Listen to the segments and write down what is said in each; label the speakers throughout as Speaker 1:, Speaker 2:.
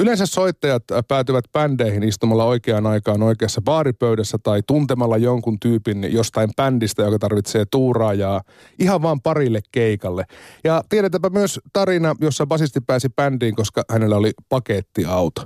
Speaker 1: Yleensä soittajat päätyvät bändeihin istumalla oikeaan aikaan oikeassa baaripöydässä tai tuntemalla jonkun tyypin jostain bändistä, joka tarvitsee tuuraajaa ihan vaan parille keikalle. Ja tiedetäänpä myös tarina, jossa basisti pääsi bändiin, koska hänellä oli pakettiauto.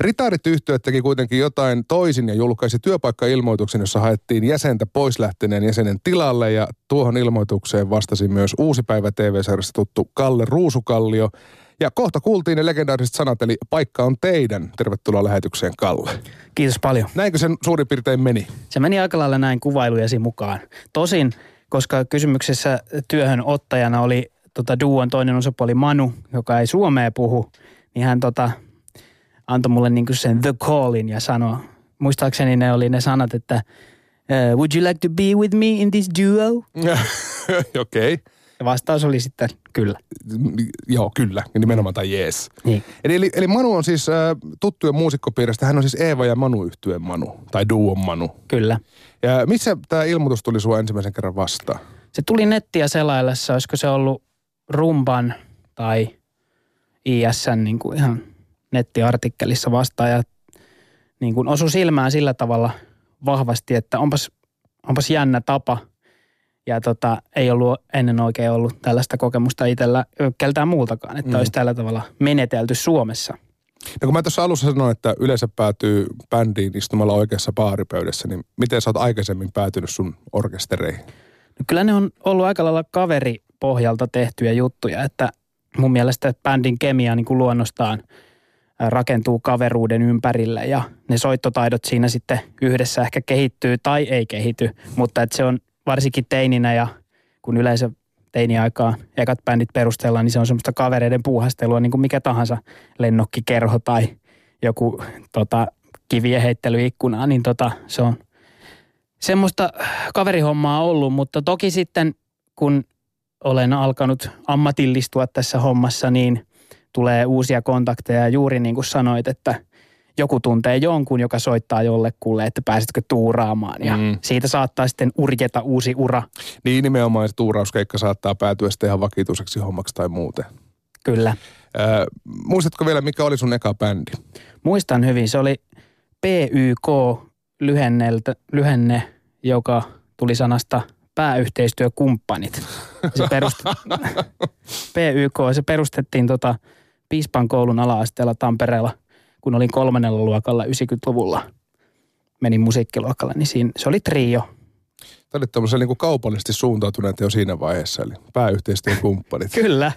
Speaker 1: Ritaarit yhtiöt teki kuitenkin jotain toisin ja julkaisi työpaikkailmoituksen, jossa haettiin jäsentä pois lähteneen jäsenen tilalle ja tuohon ilmoitukseen vastasi myös uusi päivä TV-sarjassa tuttu Kalle Ruusukallio – ja kohta kuultiin ne legendaariset sanat, eli paikka on teidän. Tervetuloa lähetykseen, Kalle.
Speaker 2: Kiitos paljon.
Speaker 1: Näinkö sen suurin piirtein meni?
Speaker 2: Se meni aika lailla näin kuvailujesi mukaan. Tosin, koska kysymyksessä työhön ottajana oli tota, duon toinen osapuoli Manu, joka ei suomea puhu, niin hän tota, antoi mulle niinku sen the callin ja sanoi, muistaakseni ne oli ne sanat, että uh, would you like to be with me in this duo?
Speaker 1: Okei. Okay.
Speaker 2: Ja vastaus oli sitten kyllä.
Speaker 1: Joo, kyllä. Nimenomaan tai jees.
Speaker 2: Niin.
Speaker 1: Eli, eli, eli Manu on siis äh, tuttujen muusikkopiiristä. Hän on siis Eeva ja Manu yhtyeen Manu. Tai Duon Manu.
Speaker 2: Kyllä.
Speaker 1: Ja missä tämä ilmoitus tuli sua ensimmäisen kerran vastaan?
Speaker 2: Se tuli nettiä selaillessa. Olisiko se ollut Rumban tai ISN niin kuin ihan nettiartikkelissa vastaan. Ja niin kuin osui silmään sillä tavalla vahvasti, että onpas, onpas jännä tapa – ja tota, ei ollut ennen oikein ollut tällaista kokemusta itsellä keltään muultakaan, että mm. olisi tällä tavalla menetelty Suomessa.
Speaker 1: No kun mä tuossa alussa sanoin, että yleensä päätyy bändiin istumalla oikeassa baaripöydässä, niin miten sä oot aikaisemmin päätynyt sun orkestereihin?
Speaker 2: No kyllä ne on ollut aika lailla kaveripohjalta tehtyjä juttuja, että mun mielestä bändin kemia niin kuin luonnostaan rakentuu kaveruuden ympärille ja ne soittotaidot siinä sitten yhdessä ehkä kehittyy tai ei kehity, mutta että se on varsinkin teininä ja kun yleensä teiniaikaa ekat bändit perustellaan, niin se on semmoista kavereiden puuhastelua, niin kuin mikä tahansa lennokkikerho tai joku tota, kivien heittely ikkunaan, niin tota, se on semmoista kaverihommaa ollut, mutta toki sitten kun olen alkanut ammatillistua tässä hommassa, niin tulee uusia kontakteja. Juuri niin kuin sanoit, että joku tuntee jonkun, joka soittaa jollekulle, että pääsetkö tuuraamaan. Ja mm. siitä saattaa sitten urjeta uusi ura.
Speaker 1: Niin nimenomaan se tuurauskeikka saattaa päätyä sitten ihan vakituiseksi hommaksi tai muuten.
Speaker 2: Kyllä.
Speaker 1: Äh, muistatko vielä, mikä oli sun eka bändi?
Speaker 2: Muistan hyvin. Se oli PYK lyhenne, joka tuli sanasta pääyhteistyökumppanit. Se perust... PYK, se perustettiin tota Piispan koulun ala-asteella Tampereella – kun olin kolmannella luokalla 90-luvulla, menin musiikkiluokalle, niin siinä, se oli trio.
Speaker 1: Tämä oli tämmöisen niin kaupallisesti suuntautuneet jo siinä vaiheessa, eli pääyhteistyön kumppanit.
Speaker 2: Kyllä.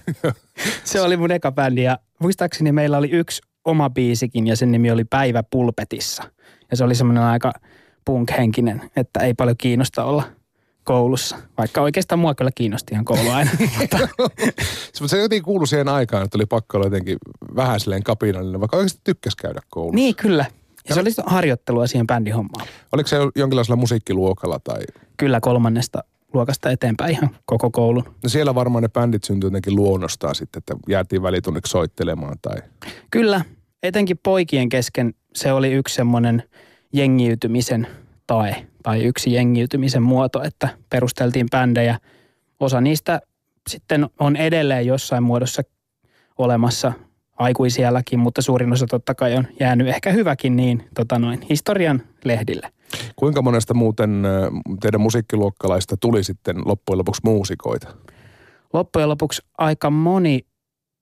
Speaker 2: Se oli mun eka bändi ja muistaakseni meillä oli yksi oma biisikin ja sen nimi oli Päivä pulpetissa. Ja se oli semmoinen aika punk-henkinen, että ei paljon kiinnosta olla – koulussa. Vaikka oikeastaan mua kyllä kiinnosti ihan koulu aina.
Speaker 1: se jotenkin kuului siihen aikaan, että oli pakko olla jotenkin vähän silleen kapinallinen, vaikka oikeasti tykkäsi käydä koulussa.
Speaker 2: Niin, kyllä. Ja se oli harjoittelua siihen bändihommaan.
Speaker 1: Oliko se jonkinlaisella musiikkiluokalla tai?
Speaker 2: Kyllä kolmannesta luokasta eteenpäin ihan koko koulun.
Speaker 1: No siellä varmaan ne bändit syntyi jotenkin luonnostaan sitten, että jäätiin välitunniksi soittelemaan tai?
Speaker 2: Kyllä, etenkin poikien kesken se oli yksi semmoinen jengiytymisen tae tai yksi jengiytymisen muoto, että perusteltiin bändejä. Osa niistä sitten on edelleen jossain muodossa olemassa aikuisielläkin, mutta suurin osa totta kai on jäänyt ehkä hyväkin niin tota noin, historian lehdille.
Speaker 1: Kuinka monesta muuten teidän musiikkiluokkalaista tuli sitten loppujen lopuksi muusikoita?
Speaker 2: Loppujen lopuksi aika moni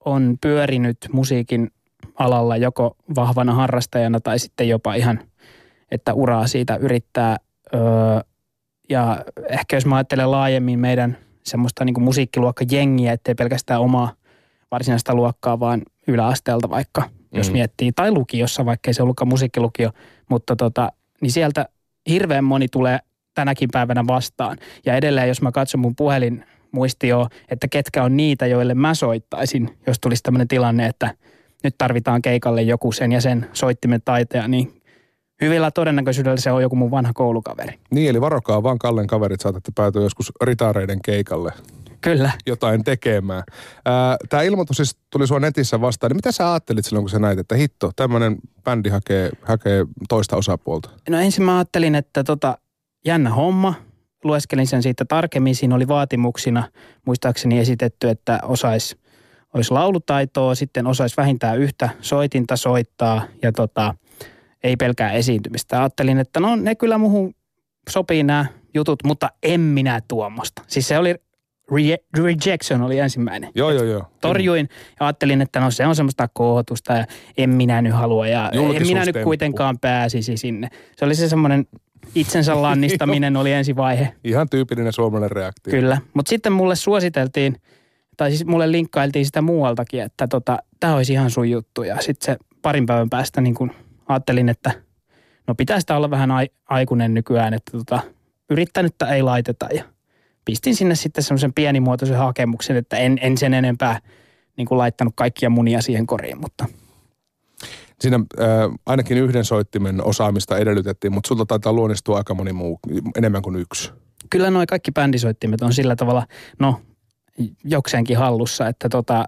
Speaker 2: on pyörinyt musiikin alalla joko vahvana harrastajana tai sitten jopa ihan, että uraa siitä yrittää Öö, ja ehkä jos mä ajattelen laajemmin meidän semmoista niin musiikkiluokkajengiä, ettei pelkästään omaa varsinaista luokkaa, vaan yläasteelta vaikka, mm. jos miettii, tai lukiossa, vaikka ei se ollutkaan musiikkilukio, mutta tota, niin sieltä hirveän moni tulee tänäkin päivänä vastaan. Ja edelleen, jos mä katson mun puhelin muistio, että ketkä on niitä, joille mä soittaisin, jos tulisi tämmöinen tilanne, että nyt tarvitaan keikalle joku sen ja sen soittimen taiteja, niin hyvillä todennäköisyydellä se on joku mun vanha koulukaveri.
Speaker 1: Niin, eli varokaa vaan Kallen kaverit, saatatte päätyä joskus ritaareiden keikalle.
Speaker 2: Kyllä.
Speaker 1: Jotain tekemään. Tämä ilmoitus siis tuli sua netissä vastaan. Niin mitä sä ajattelit silloin, kun sä näit, että hitto, tämmöinen bändi hakee, hakee toista osapuolta?
Speaker 2: No ensin mä ajattelin, että tota, jännä homma. Lueskelin sen siitä tarkemmin. Siinä oli vaatimuksina muistaakseni esitetty, että osais olisi laulutaitoa, sitten osaisi vähintään yhtä soitinta soittaa ja tota, ei pelkää esiintymistä. Ajattelin, että no ne kyllä muuhun sopii nämä jutut, mutta en minä tuommoista. Siis se oli Re- Rejection oli ensimmäinen.
Speaker 1: Joo, joo, joo.
Speaker 2: Torjuin ja ajattelin, että no se on semmoista kohotusta ja en minä nyt halua ja en minä nyt kuitenkaan pääsisi sinne. Se oli se semmoinen itsensä lannistaminen oli ensivaihe.
Speaker 1: Ihan tyypillinen suomalainen reaktio.
Speaker 2: Kyllä, mutta sitten mulle suositeltiin, tai siis mulle linkkailtiin sitä muualtakin, että tota, tämä olisi ihan sun juttu. Ja sitten se parin päivän päästä niin kun ajattelin, että no pitää sitä olla vähän aikuinen nykyään, että tota, yrittänyttä ei laiteta ja – pistin sinne sitten semmoisen pienimuotoisen hakemuksen, että en, en sen enempää niin kuin laittanut kaikkia munia siihen koriin, mutta
Speaker 1: Siinä äh, ainakin yhden soittimen osaamista edellytettiin, mutta sulta taitaa luonnistua aika moni muu, enemmän kuin yksi.
Speaker 2: Kyllä noin kaikki bändisoittimet on sillä tavalla, no jokseenkin hallussa, että tota,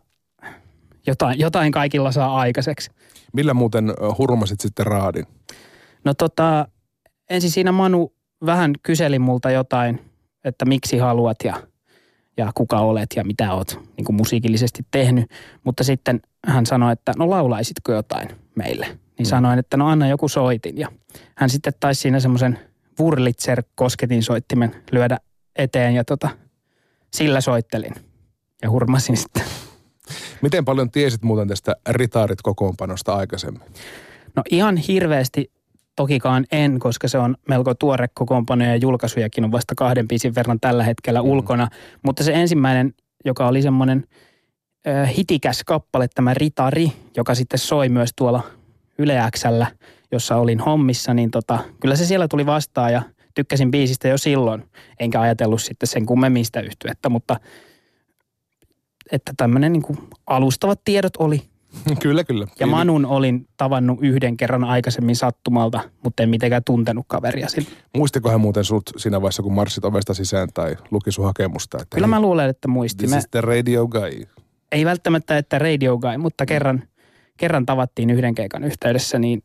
Speaker 2: jotain, jotain kaikilla saa aikaiseksi.
Speaker 1: Millä muuten hurmasit sitten raadin?
Speaker 2: No tota, ensin siinä Manu vähän kyseli multa jotain että miksi haluat ja, ja kuka olet ja mitä oot niin kuin musiikillisesti tehnyt. Mutta sitten hän sanoi, että no laulaisitko jotain meille. Niin mm. sanoin, että no anna joku soitin. Ja hän sitten taisi siinä semmoisen Wurlitzer kosketin soittimen lyödä eteen ja tota, sillä soittelin ja hurmasin sitten.
Speaker 1: Miten paljon tiesit muuten tästä ritaarit kokoonpanosta aikaisemmin?
Speaker 2: No ihan hirveästi Tokikaan en, koska se on melko tuore kokoonpano ja julkaisujakin on vasta kahden biisin verran tällä hetkellä mm. ulkona. Mutta se ensimmäinen, joka oli semmoinen äh, hitikäs kappale, tämä Ritari, joka sitten soi myös tuolla Yle Xllä, jossa olin hommissa, niin tota, kyllä se siellä tuli vastaan ja tykkäsin biisistä jo silloin. Enkä ajatellut sitten sen kummemmin sitä yhtyettä, mutta että tämmöinen niin alustavat tiedot oli
Speaker 1: kyllä, kyllä.
Speaker 2: Ja Manun olin tavannut yhden kerran aikaisemmin sattumalta, mutta en mitenkään tuntenut kaveria sillä.
Speaker 1: Muistiko hän muuten sut siinä vaiheessa, kun marssit ovesta sisään tai luki sun hakemusta? Että
Speaker 2: kyllä mä luulen, että muisti.
Speaker 1: This is the radio guy.
Speaker 2: Ei välttämättä, että radio guy, mutta kerran, kerran tavattiin yhden keikan yhteydessä, niin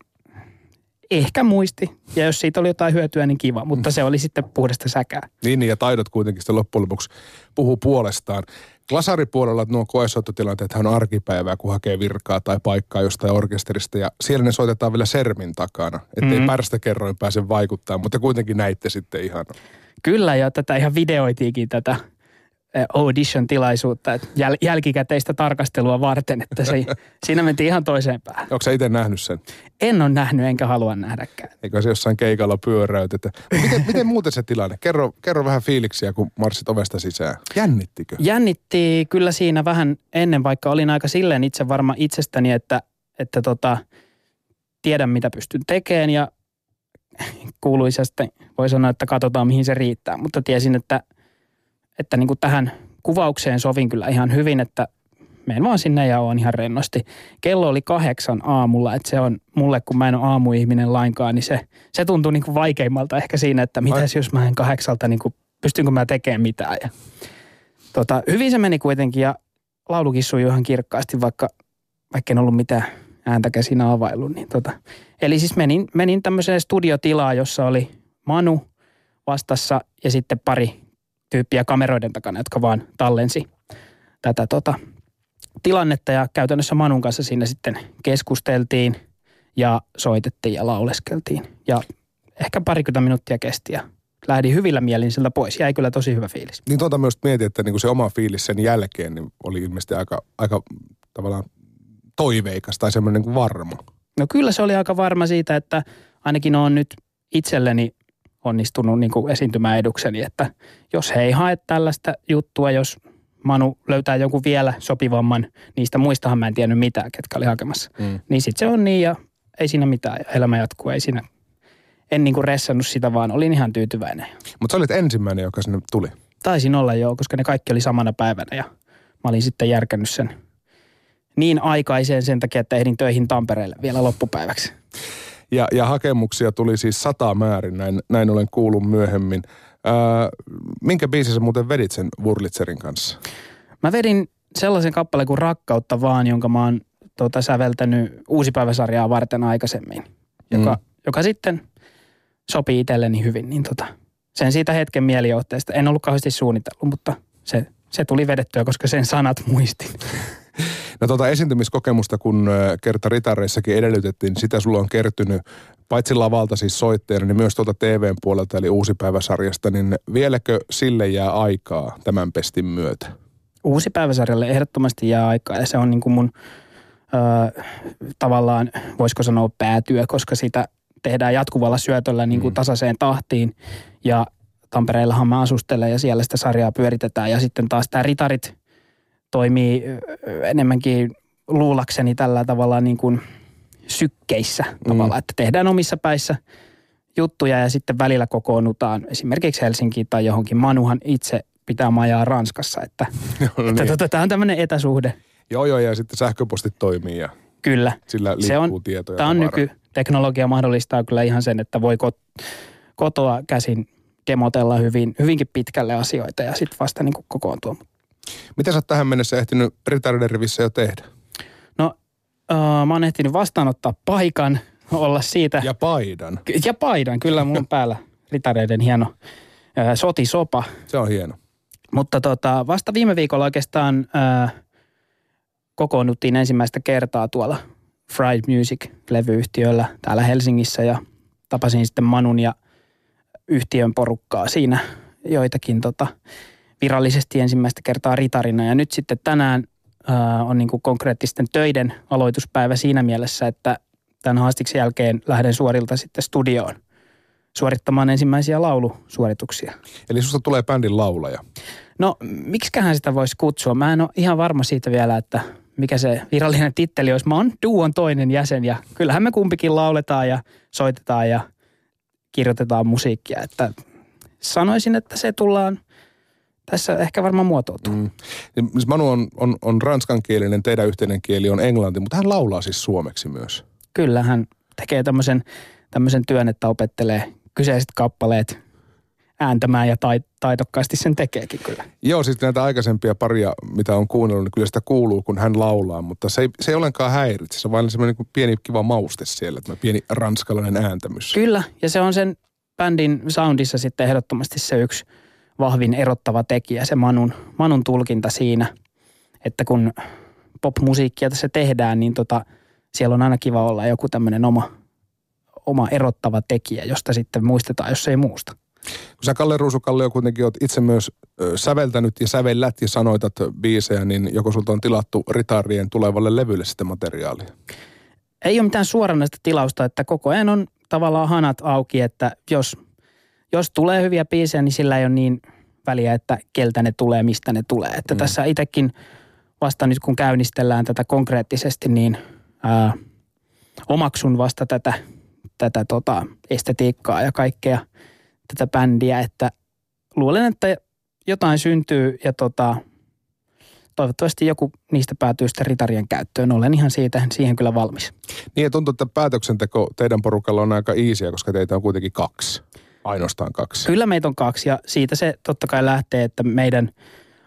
Speaker 2: ehkä muisti. Ja jos siitä oli jotain hyötyä, niin kiva. Mutta se oli sitten puhdasta säkää.
Speaker 1: Niin, niin ja taidot kuitenkin sitten loppujen lopuksi puhuu puolestaan. Glasaripuolella nuo koesoittotilanteet on arkipäivää, kun hakee virkaa tai paikkaa jostain orkesterista. Ja siellä ne soitetaan vielä sermin takana, ettei mm. pärstä kerroin pääse vaikuttaa, mutta kuitenkin näitte sitten ihan.
Speaker 2: Kyllä, ja tätä ihan videoitiinkin tätä audition-tilaisuutta, jäl- jälkikäteistä tarkastelua varten, että se, siinä mentiin ihan toiseen päähän.
Speaker 1: Onko sä itse nähnyt sen?
Speaker 2: En ole nähnyt, enkä halua nähdäkään.
Speaker 1: Eikö se jossain keikalla pyöräytetä? Miten, miten muuten se tilanne? Kerro, kerro vähän fiiliksiä, kun marssit ovesta sisään. Jännittikö?
Speaker 2: Jännitti kyllä siinä vähän ennen, vaikka olin aika silleen itse varma itsestäni, että, että tota, tiedän mitä pystyn tekemään ja kuuluisasti voi sanoa, että katsotaan mihin se riittää. Mutta tiesin, että – että niin kuin tähän kuvaukseen sovin kyllä ihan hyvin, että menen vaan sinne ja oon ihan rennosti. Kello oli kahdeksan aamulla, että se on mulle, kun mä en ole aamuihminen lainkaan, niin se, se tuntuu niin kuin vaikeimmalta ehkä siinä, että mitäs jos mä en kahdeksalta, niin kuin, pystynkö mä tekemään mitään. Ja, tota, hyvin se meni kuitenkin ja laulukin sujui ihan kirkkaasti, vaikka, vaikka en ollut mitään ääntäkään siinä availu. Niin tota. Eli siis menin, menin tämmöiseen studiotilaan, jossa oli Manu vastassa ja sitten pari tyyppiä kameroiden takana, jotka vaan tallensi tätä tota, tilannetta ja käytännössä Manun kanssa siinä sitten keskusteltiin ja soitettiin ja lauleskeltiin. Ja ehkä parikymmentä minuuttia kesti ja lähdin hyvillä mielin siltä pois. Jäi kyllä tosi hyvä fiilis.
Speaker 1: Niin tuota myös mietin, että niinku se oma fiilis sen jälkeen niin oli ilmeisesti aika, aika tavallaan toiveikas tai semmoinen niin varma.
Speaker 2: No kyllä se oli aika varma siitä, että ainakin on nyt itselleni onnistunut niin kuin esiintymään edukseni, että jos he ei hae tällaista juttua, jos Manu löytää jonkun vielä sopivamman, niistä muistahan mä en tiennyt mitään, ketkä oli hakemassa. Mm. Niin sitten se on niin ja ei siinä mitään ja elämä jatkuu, ei siinä, en niin kuin ressannut sitä, vaan olin ihan tyytyväinen.
Speaker 1: Mutta sä olit ensimmäinen, joka sinne tuli.
Speaker 2: Taisin olla joo, koska ne kaikki oli samana päivänä ja mä olin sitten järkännyt sen niin aikaiseen sen takia, että ehdin töihin Tampereelle vielä loppupäiväksi.
Speaker 1: Ja, ja hakemuksia tuli siis sata määrin, näin, näin olen kuullut myöhemmin. Ää, minkä biisin sä muuten vedit sen Wurlitzerin kanssa?
Speaker 2: Mä vedin sellaisen kappaleen kuin Rakkautta vaan, jonka mä oon tota, säveltänyt uusipäiväsarjaa varten aikaisemmin. Joka, mm. joka sitten sopii itselleni hyvin. Niin tota, sen siitä hetken mielijohteesta. En ollut kauheasti suunnitellut, mutta se, se tuli vedettyä, koska sen sanat muistin.
Speaker 1: No tuota esiintymiskokemusta, kun kerta ritareissakin edellytettiin, niin sitä sulla on kertynyt paitsi lavalta siis soittajana, niin myös tuolta TVn puolelta eli uusi päiväsarjasta, niin vieläkö sille jää aikaa tämän pestin myötä?
Speaker 2: Uusi päiväsarjalle ehdottomasti jää aikaa ja se on niin kuin mun ö, tavallaan, voisiko sanoa päätyö, koska sitä tehdään jatkuvalla syötöllä niin kuin mm. tasaiseen tahtiin ja Tampereellahan mä asustelen ja siellä sitä sarjaa pyöritetään ja sitten taas tämä Ritarit toimii enemmänkin luulakseni tällä tavalla niin kuin sykkeissä mm. tavallaan, että tehdään omissa päissä juttuja ja sitten välillä kokoonnutaan esimerkiksi Helsinkiin tai johonkin. Manuhan itse pitää majaa Ranskassa, että, no niin. että tota, tämä on tämmöinen etäsuhde.
Speaker 1: Joo, joo, ja sitten sähköpostit toimii ja
Speaker 2: kyllä.
Speaker 1: sillä liikkuu se on, tietoja.
Speaker 2: Tämä on nykyteknologia mahdollistaa kyllä ihan sen, että voi kot- kotoa käsin demotella hyvin, hyvinkin pitkälle asioita ja sitten vasta niin kuin kokoontua.
Speaker 1: Mitä sä oot tähän mennessä ehtinyt Ritardervissä jo tehdä?
Speaker 2: No, uh, mä oon ehtinyt vastaanottaa paikan, olla siitä.
Speaker 1: Ja paidan.
Speaker 2: Ja paidan, kyllä mun on päällä Ritareiden hieno uh, sotisopa.
Speaker 1: Se on hieno.
Speaker 2: Mutta tota, vasta viime viikolla oikeastaan uh, kokoonnuttiin ensimmäistä kertaa tuolla Fried Music-levyyhtiöllä täällä Helsingissä ja tapasin sitten Manun ja yhtiön porukkaa siinä joitakin tota, virallisesti ensimmäistä kertaa ritarina. Ja nyt sitten tänään ää, on niin kuin konkreettisten töiden aloituspäivä siinä mielessä, että tämän haastiksen jälkeen lähden suorilta sitten studioon suorittamaan ensimmäisiä laulusuorituksia.
Speaker 1: Eli susta tulee bändin laulaja?
Speaker 2: No, miksiköhän sitä voisi kutsua? Mä en ole ihan varma siitä vielä, että mikä se virallinen titteli olisi. Mä oon duon toinen jäsen ja kyllähän me kumpikin lauletaan ja soitetaan ja kirjoitetaan musiikkia. Että sanoisin, että se tullaan tässä ehkä varmaan muotoutuu. Mm.
Speaker 1: Siis Manu on, on, on ranskankielinen, teidän yhteinen kieli on englanti, mutta hän laulaa siis suomeksi myös.
Speaker 2: Kyllä, hän tekee tämmöisen, tämmöisen työn, että opettelee kyseiset kappaleet ääntämään ja taitokkaasti sen tekeekin kyllä.
Speaker 1: Joo, siis näitä aikaisempia paria, mitä on kuunnellut, niin kyllä sitä kuuluu, kun hän laulaa, mutta se ei, se ei ollenkaan häiritse. Se on vain semmoinen niin pieni kiva mauste siellä, että pieni ranskalainen ääntämys.
Speaker 2: Kyllä, ja se on sen bändin soundissa sitten ehdottomasti se yksi vahvin erottava tekijä, se Manun, Manun tulkinta siinä, että kun popmusiikkia tässä tehdään, niin tota, siellä on aina kiva olla joku tämmöinen oma, oma erottava tekijä, josta sitten muistetaan, jos ei muusta.
Speaker 1: Kun sä Kalle Ruusukallio kuitenkin oot itse myös säveltänyt ja sävellät ja sanoitat biisejä, niin joko sulta on tilattu ritarien tulevalle levylle sitä materiaalia?
Speaker 2: Ei ole mitään suoranaista tilausta, että koko ajan on tavallaan hanat auki, että jos, jos tulee hyviä biisejä, niin sillä ei ole niin väliä, että keltä ne tulee, mistä ne tulee. Että mm. tässä itsekin vasta nyt kun käynnistellään tätä konkreettisesti, niin ää, omaksun vasta tätä, tätä tota estetiikkaa ja kaikkea – tätä bändiä, että luulen, että jotain syntyy ja tota, toivottavasti joku niistä päätyy sitten ritarien käyttöön. Olen ihan siitä, siihen kyllä valmis.
Speaker 1: Niin ja tuntuu, että päätöksenteko teidän porukalla on aika iisiä, koska teitä on kuitenkin kaksi. Ainoastaan kaksi.
Speaker 2: Kyllä meitä on kaksi ja siitä se totta kai lähtee, että meidän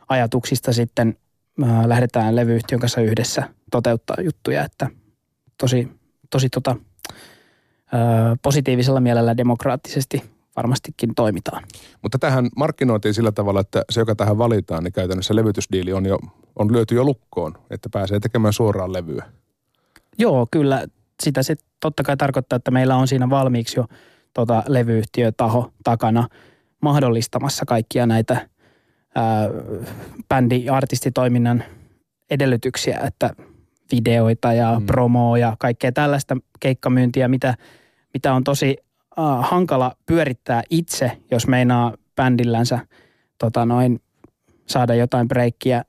Speaker 2: ajatuksista sitten äh, lähdetään levyyhtiön kanssa yhdessä toteuttaa juttuja, että tosi, tosi tota, äh, positiivisella mielellä demokraattisesti varmastikin toimitaan.
Speaker 1: Mutta tähän markkinointiin sillä tavalla, että se, joka tähän valitaan, niin käytännössä levytysdiili on jo on lyöty jo lukkoon, että pääsee tekemään suoraan levyä.
Speaker 2: Joo, kyllä. Sitä se totta kai tarkoittaa, että meillä on siinä valmiiksi jo tota, levyyhtiötaho takana mahdollistamassa kaikkia näitä ää, bändi-artistitoiminnan edellytyksiä, että videoita ja mm. promoa ja kaikkea tällaista keikkamyyntiä, mitä, mitä on tosi äh, hankala pyörittää itse, jos meinaa bändillänsä tota noin, saada jotain breikkiä,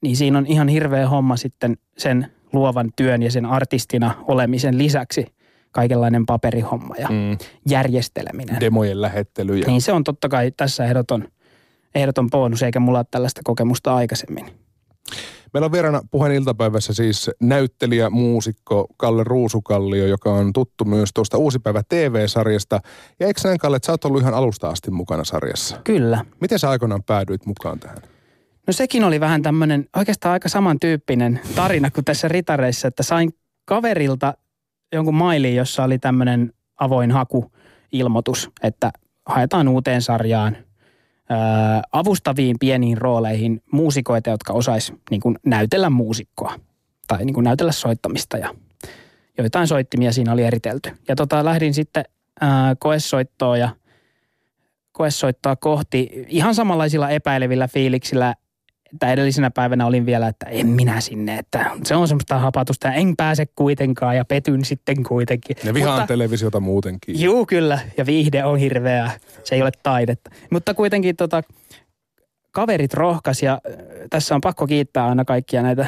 Speaker 2: niin siinä on ihan hirveä homma sitten sen luovan työn ja sen artistina olemisen lisäksi kaikenlainen paperihomma ja mm. järjesteleminen.
Speaker 1: Demojen lähettely.
Speaker 2: Niin se on totta kai tässä ehdoton, ehdoton bonus, eikä mulla ole tällaista kokemusta aikaisemmin.
Speaker 1: Meillä on vieraana puheen iltapäivässä siis näyttelijä, muusikko Kalle Ruusukallio, joka on tuttu myös tuosta Uusipäivä TV-sarjasta. Ja eikö näin, Kalle, että sä oot ollut ihan alusta asti mukana sarjassa?
Speaker 2: Kyllä.
Speaker 1: Miten sä aikoinaan päädyit mukaan tähän?
Speaker 2: No sekin oli vähän tämmöinen oikeastaan aika samantyyppinen tarina kuin tässä ritareissa, että sain kaverilta jonkun mailiin, jossa oli tämmöinen avoin hakuilmoitus, että haetaan uuteen sarjaan – avustaviin pieniin rooleihin muusikoita, jotka osais niin kuin näytellä muusikkoa. tai niin kuin näytellä soittamista ja joitain soittimia siinä oli eritelty. Ja tota, lähdin sitten ää, koessoittoa ja koessoittoa kohti ihan samanlaisilla epäilevillä fiiliksillä, että edellisenä päivänä olin vielä, että en minä sinne, että se on semmoista hapatusta ja en pääse kuitenkaan ja petyn sitten kuitenkin.
Speaker 1: Ja vihaan Mutta, televisiota muutenkin.
Speaker 2: Juu, kyllä. Ja viihde on hirveää. Se ei ole taidetta. Mutta kuitenkin tota, kaverit rohkas ja äh, tässä on pakko kiittää aina kaikkia näitä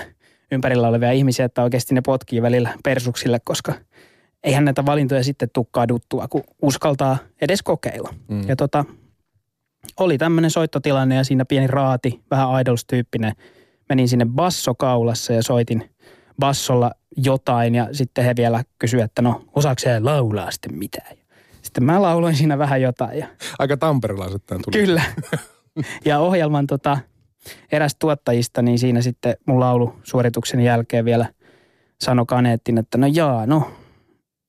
Speaker 2: ympärillä olevia ihmisiä, että oikeasti ne potkii välillä persuksille, koska eihän näitä valintoja sitten tukkaa duttua, kun uskaltaa edes kokeilla. Mm. Ja tota, oli tämmöinen soittotilanne ja siinä pieni raati, vähän idols-tyyppinen. Menin sinne bassokaulassa ja soitin bassolla jotain ja sitten he vielä kysyivät, että no osaako se laulaa sitten mitään. Sitten mä lauloin siinä vähän jotain. Ja...
Speaker 1: Aika tamperilaiset tämän
Speaker 2: tuli. Kyllä. ja ohjelman tota, eräs tuottajista, niin siinä sitten mun laulu suorituksen jälkeen vielä sanoi Kaneettin, että no jaa, no,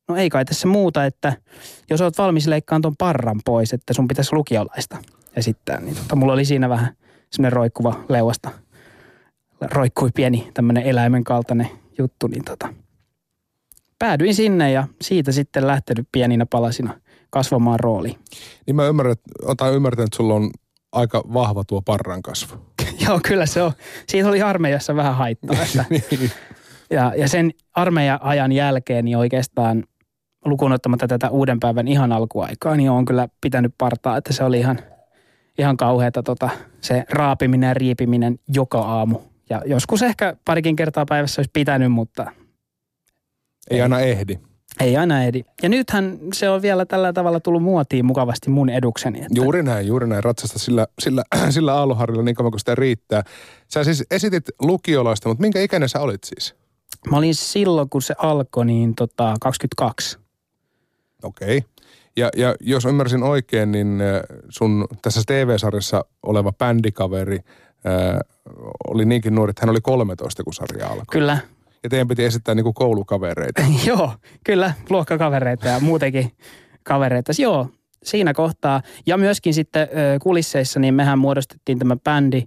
Speaker 2: no ei kai tässä muuta, että jos olet valmis leikkaamaan ton parran pois, että sun pitäisi lukiolaista esittää. Niin tota, mulla oli siinä vähän semmoinen roikkuva leuasta, roikkui pieni tämmöinen eläimen kaltainen juttu, niin tota, päädyin sinne ja siitä sitten lähtenyt pieninä palasina kasvamaan rooli.
Speaker 1: Niin mä ymmärrän, otan ymmärtänyt, että sulla on aika vahva tuo parran kasvu.
Speaker 2: Joo, kyllä se on. Siitä oli armeijassa vähän haittaa. Että, niin. ja, ja sen armeijan ajan jälkeen niin oikeastaan lukuun ottamatta tätä uuden päivän ihan alkuaikaa, niin on kyllä pitänyt partaa, että se oli ihan, ihan kauheata tota, se raapiminen ja riipiminen joka aamu. Ja joskus ehkä parikin kertaa päivässä olisi pitänyt, mutta...
Speaker 1: Ei, ei aina ehdi.
Speaker 2: Ei aina ehdi. Ja nythän se on vielä tällä tavalla tullut muotiin mukavasti mun edukseni. Että...
Speaker 1: Juuri näin, juuri näin. Ratsasta sillä, sillä, sillä aalloharjalla niin kauan kuin sitä riittää. Sä siis esitit lukiolaista, mutta minkä ikäinen sä olit siis?
Speaker 2: Mä olin silloin, kun se alkoi, niin tota 22.
Speaker 1: Okei. Okay. Ja, ja jos ymmärsin oikein, niin äh, sun tässä TV-sarjassa oleva bändikaveri äh, oli niinkin nuori, että hän oli 13, kun sarja alkoi.
Speaker 2: Kyllä,
Speaker 1: ja teidän piti esittää niin kuin koulukavereita.
Speaker 2: Joo, kyllä, luokkakavereita ja muutenkin kavereita. Joo, siinä kohtaa. Ja myöskin sitten kulisseissa, niin mehän muodostettiin tämä bändi,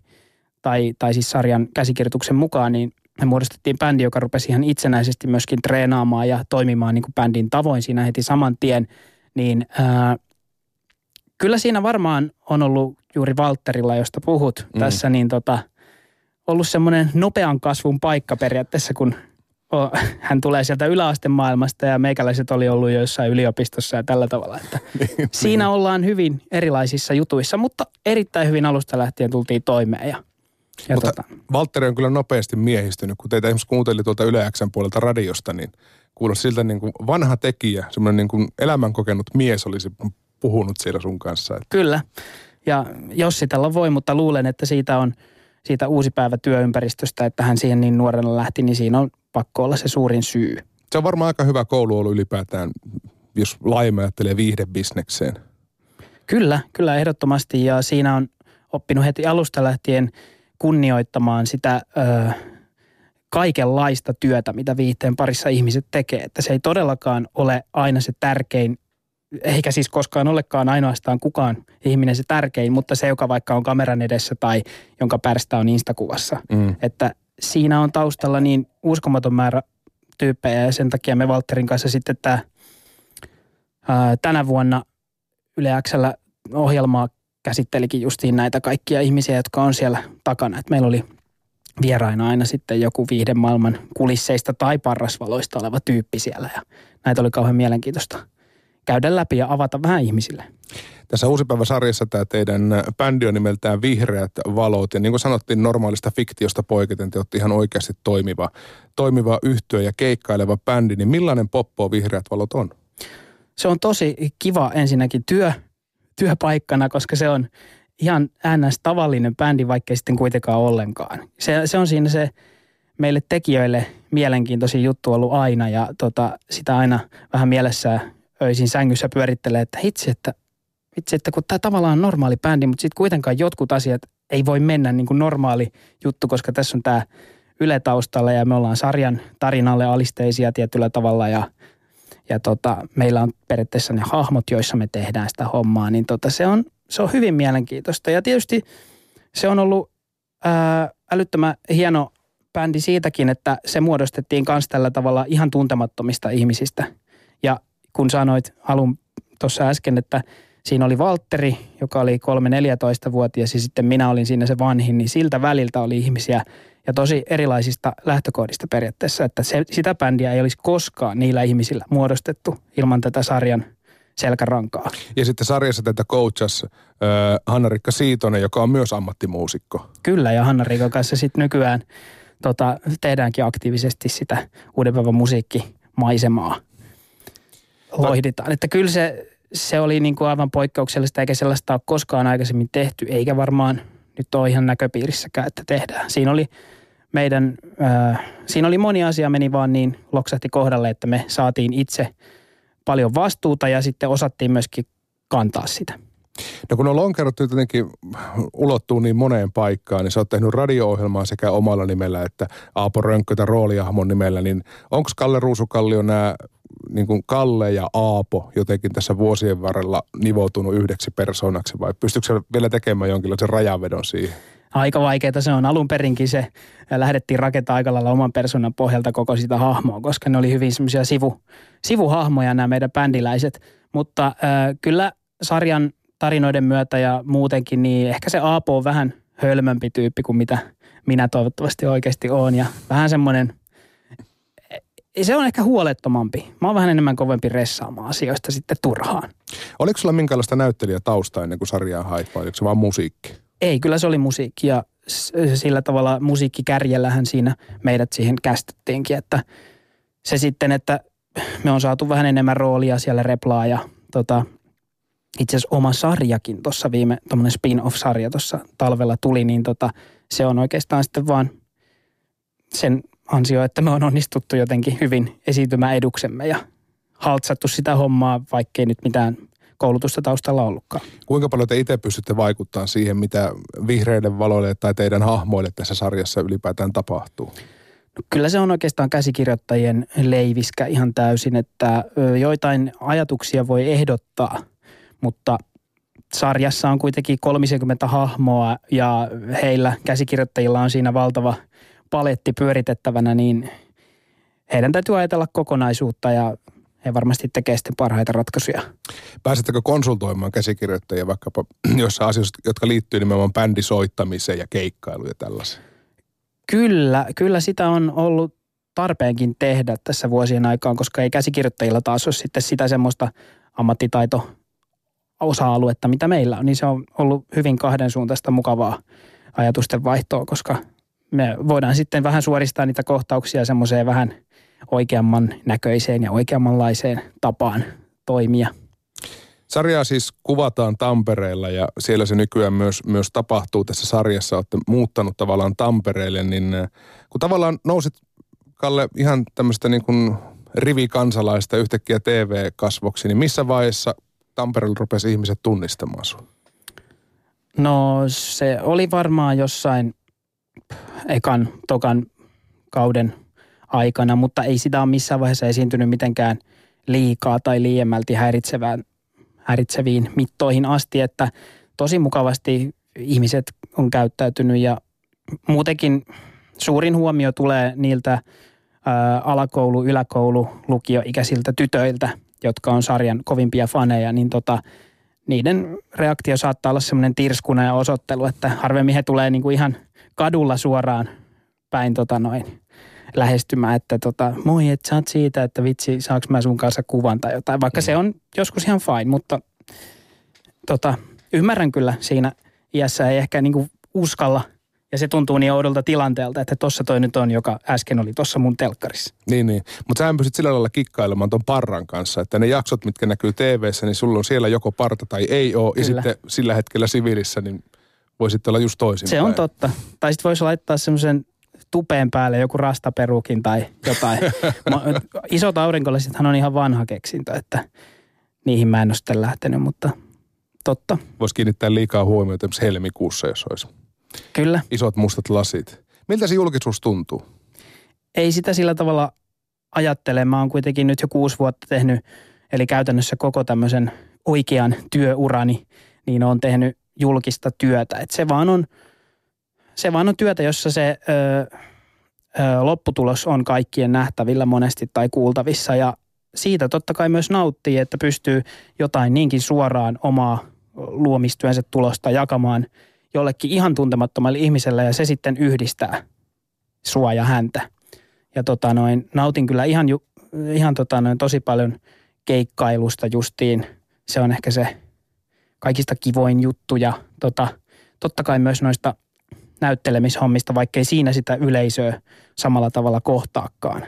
Speaker 2: tai, tai siis sarjan käsikirjoituksen mukaan, niin me muodostettiin bändi, joka rupesi ihan itsenäisesti myöskin treenaamaan ja toimimaan niin kuin bändin tavoin siinä heti saman tien. Niin ää, kyllä siinä varmaan on ollut juuri Valterilla, josta puhut mm. tässä, niin tota, ollut semmoinen nopean kasvun paikka periaatteessa, kun hän tulee sieltä yläastemaailmasta ja meikäläiset oli ollut jo jossain yliopistossa ja tällä tavalla. Että niin, siinä niin. ollaan hyvin erilaisissa jutuissa, mutta erittäin hyvin alusta lähtien tultiin toimeen. Ja,
Speaker 1: ja mutta tota... Valtteri on kyllä nopeasti miehistynyt. Kun teitä esimerkiksi kuunteli tuolta Yle Xn puolelta radiosta, niin kuulosti siltä niin kuin vanha tekijä, semmoinen niin kuin elämänkokenut mies olisi puhunut siellä sun kanssa. Että...
Speaker 2: Kyllä. Ja jos sitä voi, mutta luulen, että siitä on siitä uusi päivä työympäristöstä, että hän siihen niin nuorena lähti, niin siinä on pakko olla se suurin syy.
Speaker 1: Se on varmaan aika hyvä koulu ollut ylipäätään, jos laajemmin ajattelee viihdebisnekseen.
Speaker 2: Kyllä, kyllä ehdottomasti ja siinä on oppinut heti alusta lähtien kunnioittamaan sitä ö, kaikenlaista työtä, mitä viihteen parissa ihmiset tekee. Että se ei todellakaan ole aina se tärkein, eikä siis koskaan olekaan ainoastaan kukaan ihminen se tärkein, mutta se, joka vaikka on kameran edessä tai jonka pärstä on Instakuvassa. Mm. Että siinä on taustalla niin uskomaton määrä tyyppejä ja sen takia me Valterin kanssa sitten tämä ää, tänä vuonna Yle Xllä ohjelmaa käsittelikin justiin näitä kaikkia ihmisiä, jotka on siellä takana. Et meillä oli vieraina aina sitten joku viiden maailman kulisseista tai parrasvaloista oleva tyyppi siellä ja näitä oli kauhean mielenkiintoista käydä läpi ja avata vähän ihmisille.
Speaker 1: Tässä Uusipäivä-sarjassa tämä teidän bändi on nimeltään Vihreät valot. Ja niin kuin sanottiin, normaalista fiktiosta poiketen te olette ihan oikeasti toimiva, toimiva yhtiö ja keikkaileva bändi. Niin millainen poppo Vihreät valot on?
Speaker 2: Se on tosi kiva ensinnäkin työ, työpaikkana, koska se on ihan ns. tavallinen bändi, vaikka sitten kuitenkaan ollenkaan. Se, se on siinä se meille tekijöille mielenkiintoisin juttu ollut aina ja tota, sitä aina vähän mielessä öisin sängyssä pyörittelee, että hitsi, että vitsi, että kun tämä tavallaan on normaali bändi, mutta sitten kuitenkaan jotkut asiat ei voi mennä niin kuin normaali juttu, koska tässä on tämä Yle taustalla ja me ollaan sarjan tarinalle alisteisia tietyllä tavalla ja, ja tota, meillä on periaatteessa ne hahmot, joissa me tehdään sitä hommaa, niin tota, se, on, se on hyvin mielenkiintoista. Ja tietysti se on ollut ää, älyttömän hieno bändi siitäkin, että se muodostettiin myös tällä tavalla ihan tuntemattomista ihmisistä. Ja kun sanoit alun tuossa äsken, että siinä oli Valtteri, joka oli 3-14-vuotias ja sitten minä olin siinä se vanhin, niin siltä väliltä oli ihmisiä ja tosi erilaisista lähtökohdista periaatteessa, että se, sitä bändiä ei olisi koskaan niillä ihmisillä muodostettu ilman tätä sarjan selkärankaa.
Speaker 1: Ja sitten sarjassa tätä coachas äh, Hanna-Rikka Siitonen, joka on myös ammattimuusikko.
Speaker 2: Kyllä, ja Hanna-Rikan kanssa sitten nykyään tota, tehdäänkin aktiivisesti sitä uuden päivän musiikkimaisemaa. Loihditaan. Että kyllä se, se oli niin kuin aivan poikkeuksellista, eikä sellaista ole koskaan aikaisemmin tehty, eikä varmaan nyt ole ihan näköpiirissäkään, että tehdään. Siinä oli meidän, äh, siinä oli moni asia meni vaan niin loksahti kohdalle, että me saatiin itse paljon vastuuta ja sitten osattiin myöskin kantaa sitä.
Speaker 1: No kun on lonkerot jotenkin ulottuu niin moneen paikkaan, niin sä oot tehnyt radio-ohjelmaa sekä omalla nimellä että Aapo Rönkkö rooliahmon nimellä, niin onko Kalle Ruusukallio nämä niin kuin Kalle ja Aapo jotenkin tässä vuosien varrella nivoutunut yhdeksi persoonaksi vai pystyykö vielä tekemään jonkinlaisen rajanvedon siihen?
Speaker 2: Aika vaikeaa se on. Alun perinkin se lähdettiin rakentamaan aika lailla oman persoonan pohjalta koko sitä hahmoa, koska ne oli hyvin semmoisia sivu, sivuhahmoja nämä meidän bändiläiset. Mutta äh, kyllä sarjan tarinoiden myötä ja muutenkin, niin ehkä se Aapo on vähän hölmömpi tyyppi kuin mitä minä toivottavasti oikeasti on. Ja vähän semmoinen, se on ehkä huolettomampi. Mä oon vähän enemmän kovempi ressaamaan asioista sitten turhaan.
Speaker 1: Oliko sulla minkälaista näyttelijätausta ennen kuin sarjaa hait vai oliko se vaan musiikki?
Speaker 2: Ei, kyllä se oli musiikki ja sillä tavalla musiikkikärjellähän siinä meidät siihen kästettiinkin, että se sitten, että me on saatu vähän enemmän roolia siellä replaa ja tota, itse asiassa oma sarjakin tuossa viime, tuommoinen spin-off-sarja tuossa talvella tuli, niin tota, se on oikeastaan sitten vaan sen ansio, että me on onnistuttu jotenkin hyvin esiintymään eduksemme ja haltsattu sitä hommaa, vaikkei nyt mitään koulutusta taustalla ollutkaan.
Speaker 1: Kuinka paljon te itse pystytte vaikuttamaan siihen, mitä vihreiden valoille tai teidän hahmoille tässä sarjassa ylipäätään tapahtuu?
Speaker 2: No, kyllä se on oikeastaan käsikirjoittajien leiviskä ihan täysin, että joitain ajatuksia voi ehdottaa – mutta sarjassa on kuitenkin 30 hahmoa ja heillä käsikirjoittajilla on siinä valtava paletti pyöritettävänä, niin heidän täytyy ajatella kokonaisuutta ja he varmasti tekee sitten parhaita ratkaisuja.
Speaker 1: Pääsettekö konsultoimaan käsikirjoittajia vaikkapa joissa asioissa, jotka liittyy nimenomaan bändisoittamiseen ja keikkailuun ja tällaiseen?
Speaker 2: Kyllä, kyllä sitä on ollut tarpeenkin tehdä tässä vuosien aikaan, koska ei käsikirjoittajilla taas ole sitten sitä semmoista ammattitaito osa-aluetta, mitä meillä on, niin se on ollut hyvin kahdensuuntaista mukavaa ajatusten vaihtoa, koska me voidaan sitten vähän suoristaa niitä kohtauksia semmoiseen vähän oikeamman näköiseen ja oikeammanlaiseen tapaan toimia.
Speaker 1: Sarjaa siis kuvataan Tampereella ja siellä se nykyään myös, myös tapahtuu tässä sarjassa. Olette muuttanut tavallaan Tampereelle, niin äh, kun tavallaan nousit Kalle ihan tämmöistä niin kuin rivikansalaista yhtäkkiä TV-kasvoksi, niin missä vaiheessa Tampereella rupesi ihmiset tunnistamaan sun?
Speaker 2: No se oli varmaan jossain ekan, tokan kauden aikana, mutta ei sitä ole missään vaiheessa esiintynyt mitenkään liikaa tai liiemmälti häiritsevään, häiritseviin mittoihin asti, että tosi mukavasti ihmiset on käyttäytynyt ja muutenkin suurin huomio tulee niiltä ää, alakoulu, yläkoulu, lukioikäisiltä tytöiltä – jotka on sarjan kovimpia faneja, niin tota, niiden reaktio saattaa olla semmoinen tirskuna ja osoittelu, että harvemmin he tulee niinku ihan kadulla suoraan päin tota noin lähestymään, että tota, moi, että sä oot siitä, että vitsi, saaks mä sun kanssa kuvan tai jotain. Vaikka mm. se on joskus ihan fine, mutta tota, ymmärrän kyllä siinä iässä ei ehkä niinku uskalla – ja se tuntuu niin oudolta tilanteelta, että tossa toi nyt on, joka äsken oli tuossa mun telkkarissa.
Speaker 1: Niin, niin. Mutta sä pystyt sillä lailla kikkailemaan ton parran kanssa, että ne jaksot, mitkä näkyy tv niin sulla on siellä joko parta tai ei ole. Ja sitten sillä hetkellä siviilissä, niin voi sitten olla just toisin.
Speaker 2: Se on totta. Tai sitten voisi laittaa semmoisen tupeen päälle joku rastaperukin tai jotain. Isot aurinkolaisethan on ihan vanha keksintö, että niihin mä en ole sitten lähtenyt, mutta totta.
Speaker 1: Voisi kiinnittää liikaa huomiota helmikuussa, jos olisi
Speaker 2: Kyllä.
Speaker 1: Isot mustat lasit. Miltä se julkisuus tuntuu?
Speaker 2: Ei sitä sillä tavalla ajattele. Mä oon kuitenkin nyt jo kuusi vuotta tehnyt, eli käytännössä koko tämmöisen oikean työurani, niin on tehnyt julkista työtä. Et se vaan on, se vaan on työtä, jossa se ö, lopputulos on kaikkien nähtävillä monesti tai kuultavissa ja siitä totta kai myös nauttii, että pystyy jotain niinkin suoraan omaa luomistyönsä tulosta jakamaan jollekin ihan tuntemattomalle ihmiselle ja se sitten yhdistää sua ja häntä. Ja tota noin, nautin kyllä ihan, ihan tota noin, tosi paljon keikkailusta justiin. Se on ehkä se kaikista kivoin juttu ja tota, totta kai myös noista näyttelemishommista, vaikkei siinä sitä yleisöä samalla tavalla kohtaakaan.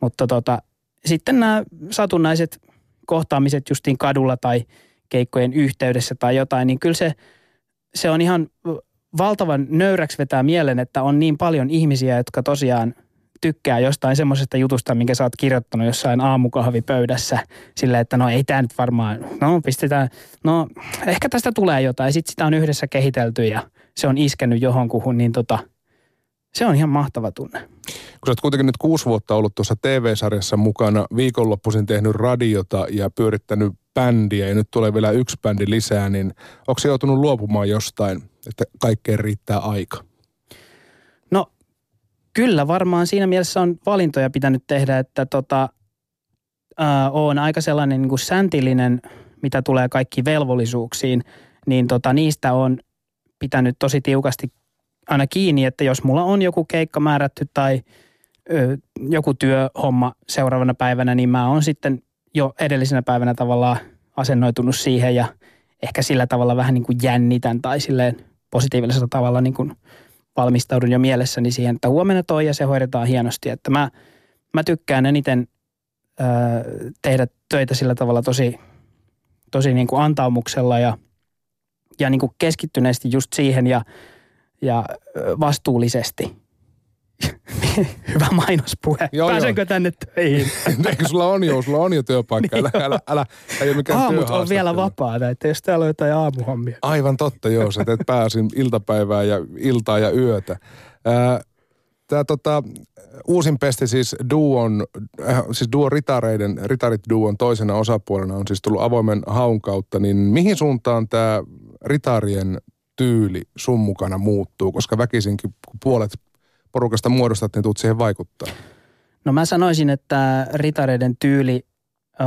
Speaker 2: Mutta tota, sitten nämä satunnaiset kohtaamiset justiin kadulla tai keikkojen yhteydessä tai jotain, niin kyllä se, se on ihan valtavan nöyräksi vetää mielen, että on niin paljon ihmisiä, jotka tosiaan tykkää jostain semmoisesta jutusta, minkä sä oot kirjoittanut jossain aamukahvipöydässä sillä, että no ei tämä nyt varmaan, no pistetään, no ehkä tästä tulee jotain. Sitten sitä on yhdessä kehitelty ja se on iskenyt johonkuhun, niin tota, se on ihan mahtava tunne.
Speaker 1: Kun sä oot kuitenkin nyt kuusi vuotta ollut tuossa TV-sarjassa mukana, viikonloppuisin tehnyt radiota ja pyörittänyt bändiä ja nyt tulee vielä yksi bändi lisää, niin onko se joutunut luopumaan jostain, että kaikkeen riittää aika?
Speaker 2: No kyllä varmaan siinä mielessä on valintoja pitänyt tehdä, että tota, äh, on aika sellainen niin kuin säntillinen, mitä tulee kaikki velvollisuuksiin, niin tota, niistä on pitänyt tosi tiukasti aina kiinni, että jos mulla on joku keikka määrätty tai ö, joku työhomma seuraavana päivänä, niin mä oon sitten jo edellisenä päivänä tavallaan asennoitunut siihen ja ehkä sillä tavalla vähän niin kuin jännitän tai silleen positiivisella tavalla niin kuin valmistaudun jo mielessäni siihen, että huomenna toi ja se hoidetaan hienosti. Että mä, mä tykkään eniten ö, tehdä töitä sillä tavalla tosi, tosi niin kuin antaumuksella ja, ja niin kuin keskittyneesti just siihen ja, ja vastuullisesti. Hyvä mainospuhe. Joo, Pääsenkö joo. tänne töihin?
Speaker 1: Eikö sulla on jo, sulla on jo työpaikka. Älä, älä, älä, ei ole mikään
Speaker 2: Aamut on vielä vapaata, että jos täällä on jotain aamuhommia.
Speaker 1: Aivan totta, joo. Sä teet pääsin iltapäivää ja iltaa ja yötä. Tämä tota, uusin pesti siis Duon, äh, siis Duo Ritareiden, Ritarit Duon toisena osapuolena on siis tullut avoimen haun kautta, niin mihin suuntaan tämä Ritarien tyyli sun mukana muuttuu? Koska väkisinkin, kun puolet porukasta muodostat, niin tuut siihen vaikuttaa?
Speaker 2: No mä sanoisin, että ritareiden tyyli ö,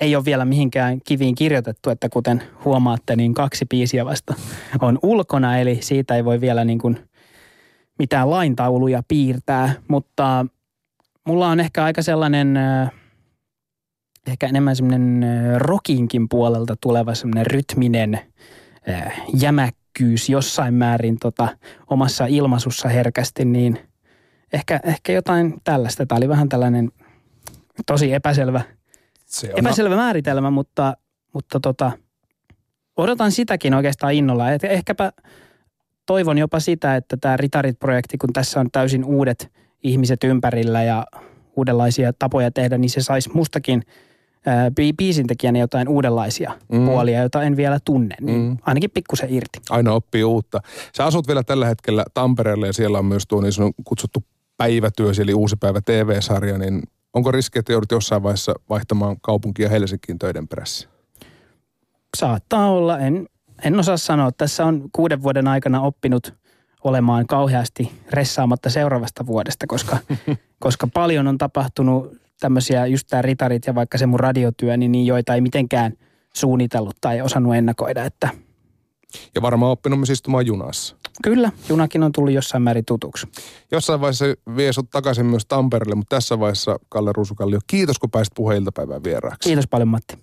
Speaker 2: ei ole vielä mihinkään kiviin kirjoitettu, että kuten huomaatte, niin kaksi biisiä vasta on ulkona, eli siitä ei voi vielä niin kuin mitään laintauluja piirtää, mutta mulla on ehkä aika sellainen, ehkä enemmän semmoinen rockinkin puolelta tuleva semmoinen rytminen, jämäkkä herkkyys jossain määrin tota, omassa ilmaisussa herkästi, niin ehkä, ehkä jotain tällaista. Tämä oli vähän tällainen tosi epäselvä, Se on epäselvä määritelmä, mutta, mutta tota, odotan sitäkin oikeastaan innolla. Et ehkäpä toivon jopa sitä, että tämä Ritarit-projekti, kun tässä on täysin uudet ihmiset ympärillä ja uudenlaisia tapoja tehdä, niin se saisi mustakin – biisintekijänä jotain uudenlaisia mm. puolia, joita en vielä tunne, niin mm. ainakin pikkusen irti.
Speaker 1: Aina oppii uutta. Sä asut vielä tällä hetkellä Tampereella ja siellä on myös tuo niin kutsuttu päivätyö, eli uusi päivä TV-sarja, niin onko riski, että joudut jossain vaiheessa vaihtamaan kaupunkia Helsinkiin töiden perässä?
Speaker 2: Saattaa olla, en, en osaa sanoa. Tässä on kuuden vuoden aikana oppinut olemaan kauheasti ressaamatta seuraavasta vuodesta, koska, koska paljon on tapahtunut tämmöisiä, just tämä ritarit ja vaikka se mun radiotyö, niin, niin joita ei mitenkään suunnitellut tai osannut ennakoida, että
Speaker 1: ja varmaan oppinut myös istumaan junassa.
Speaker 2: Kyllä, junakin on tullut jossain määrin tutuksi.
Speaker 1: Jossain vaiheessa vie sut takaisin myös Tampereelle, mutta tässä vaiheessa Kalle Ruusukallio, kiitos kun pääsit puheiltapäivään vieraaksi.
Speaker 2: Kiitos paljon Matti.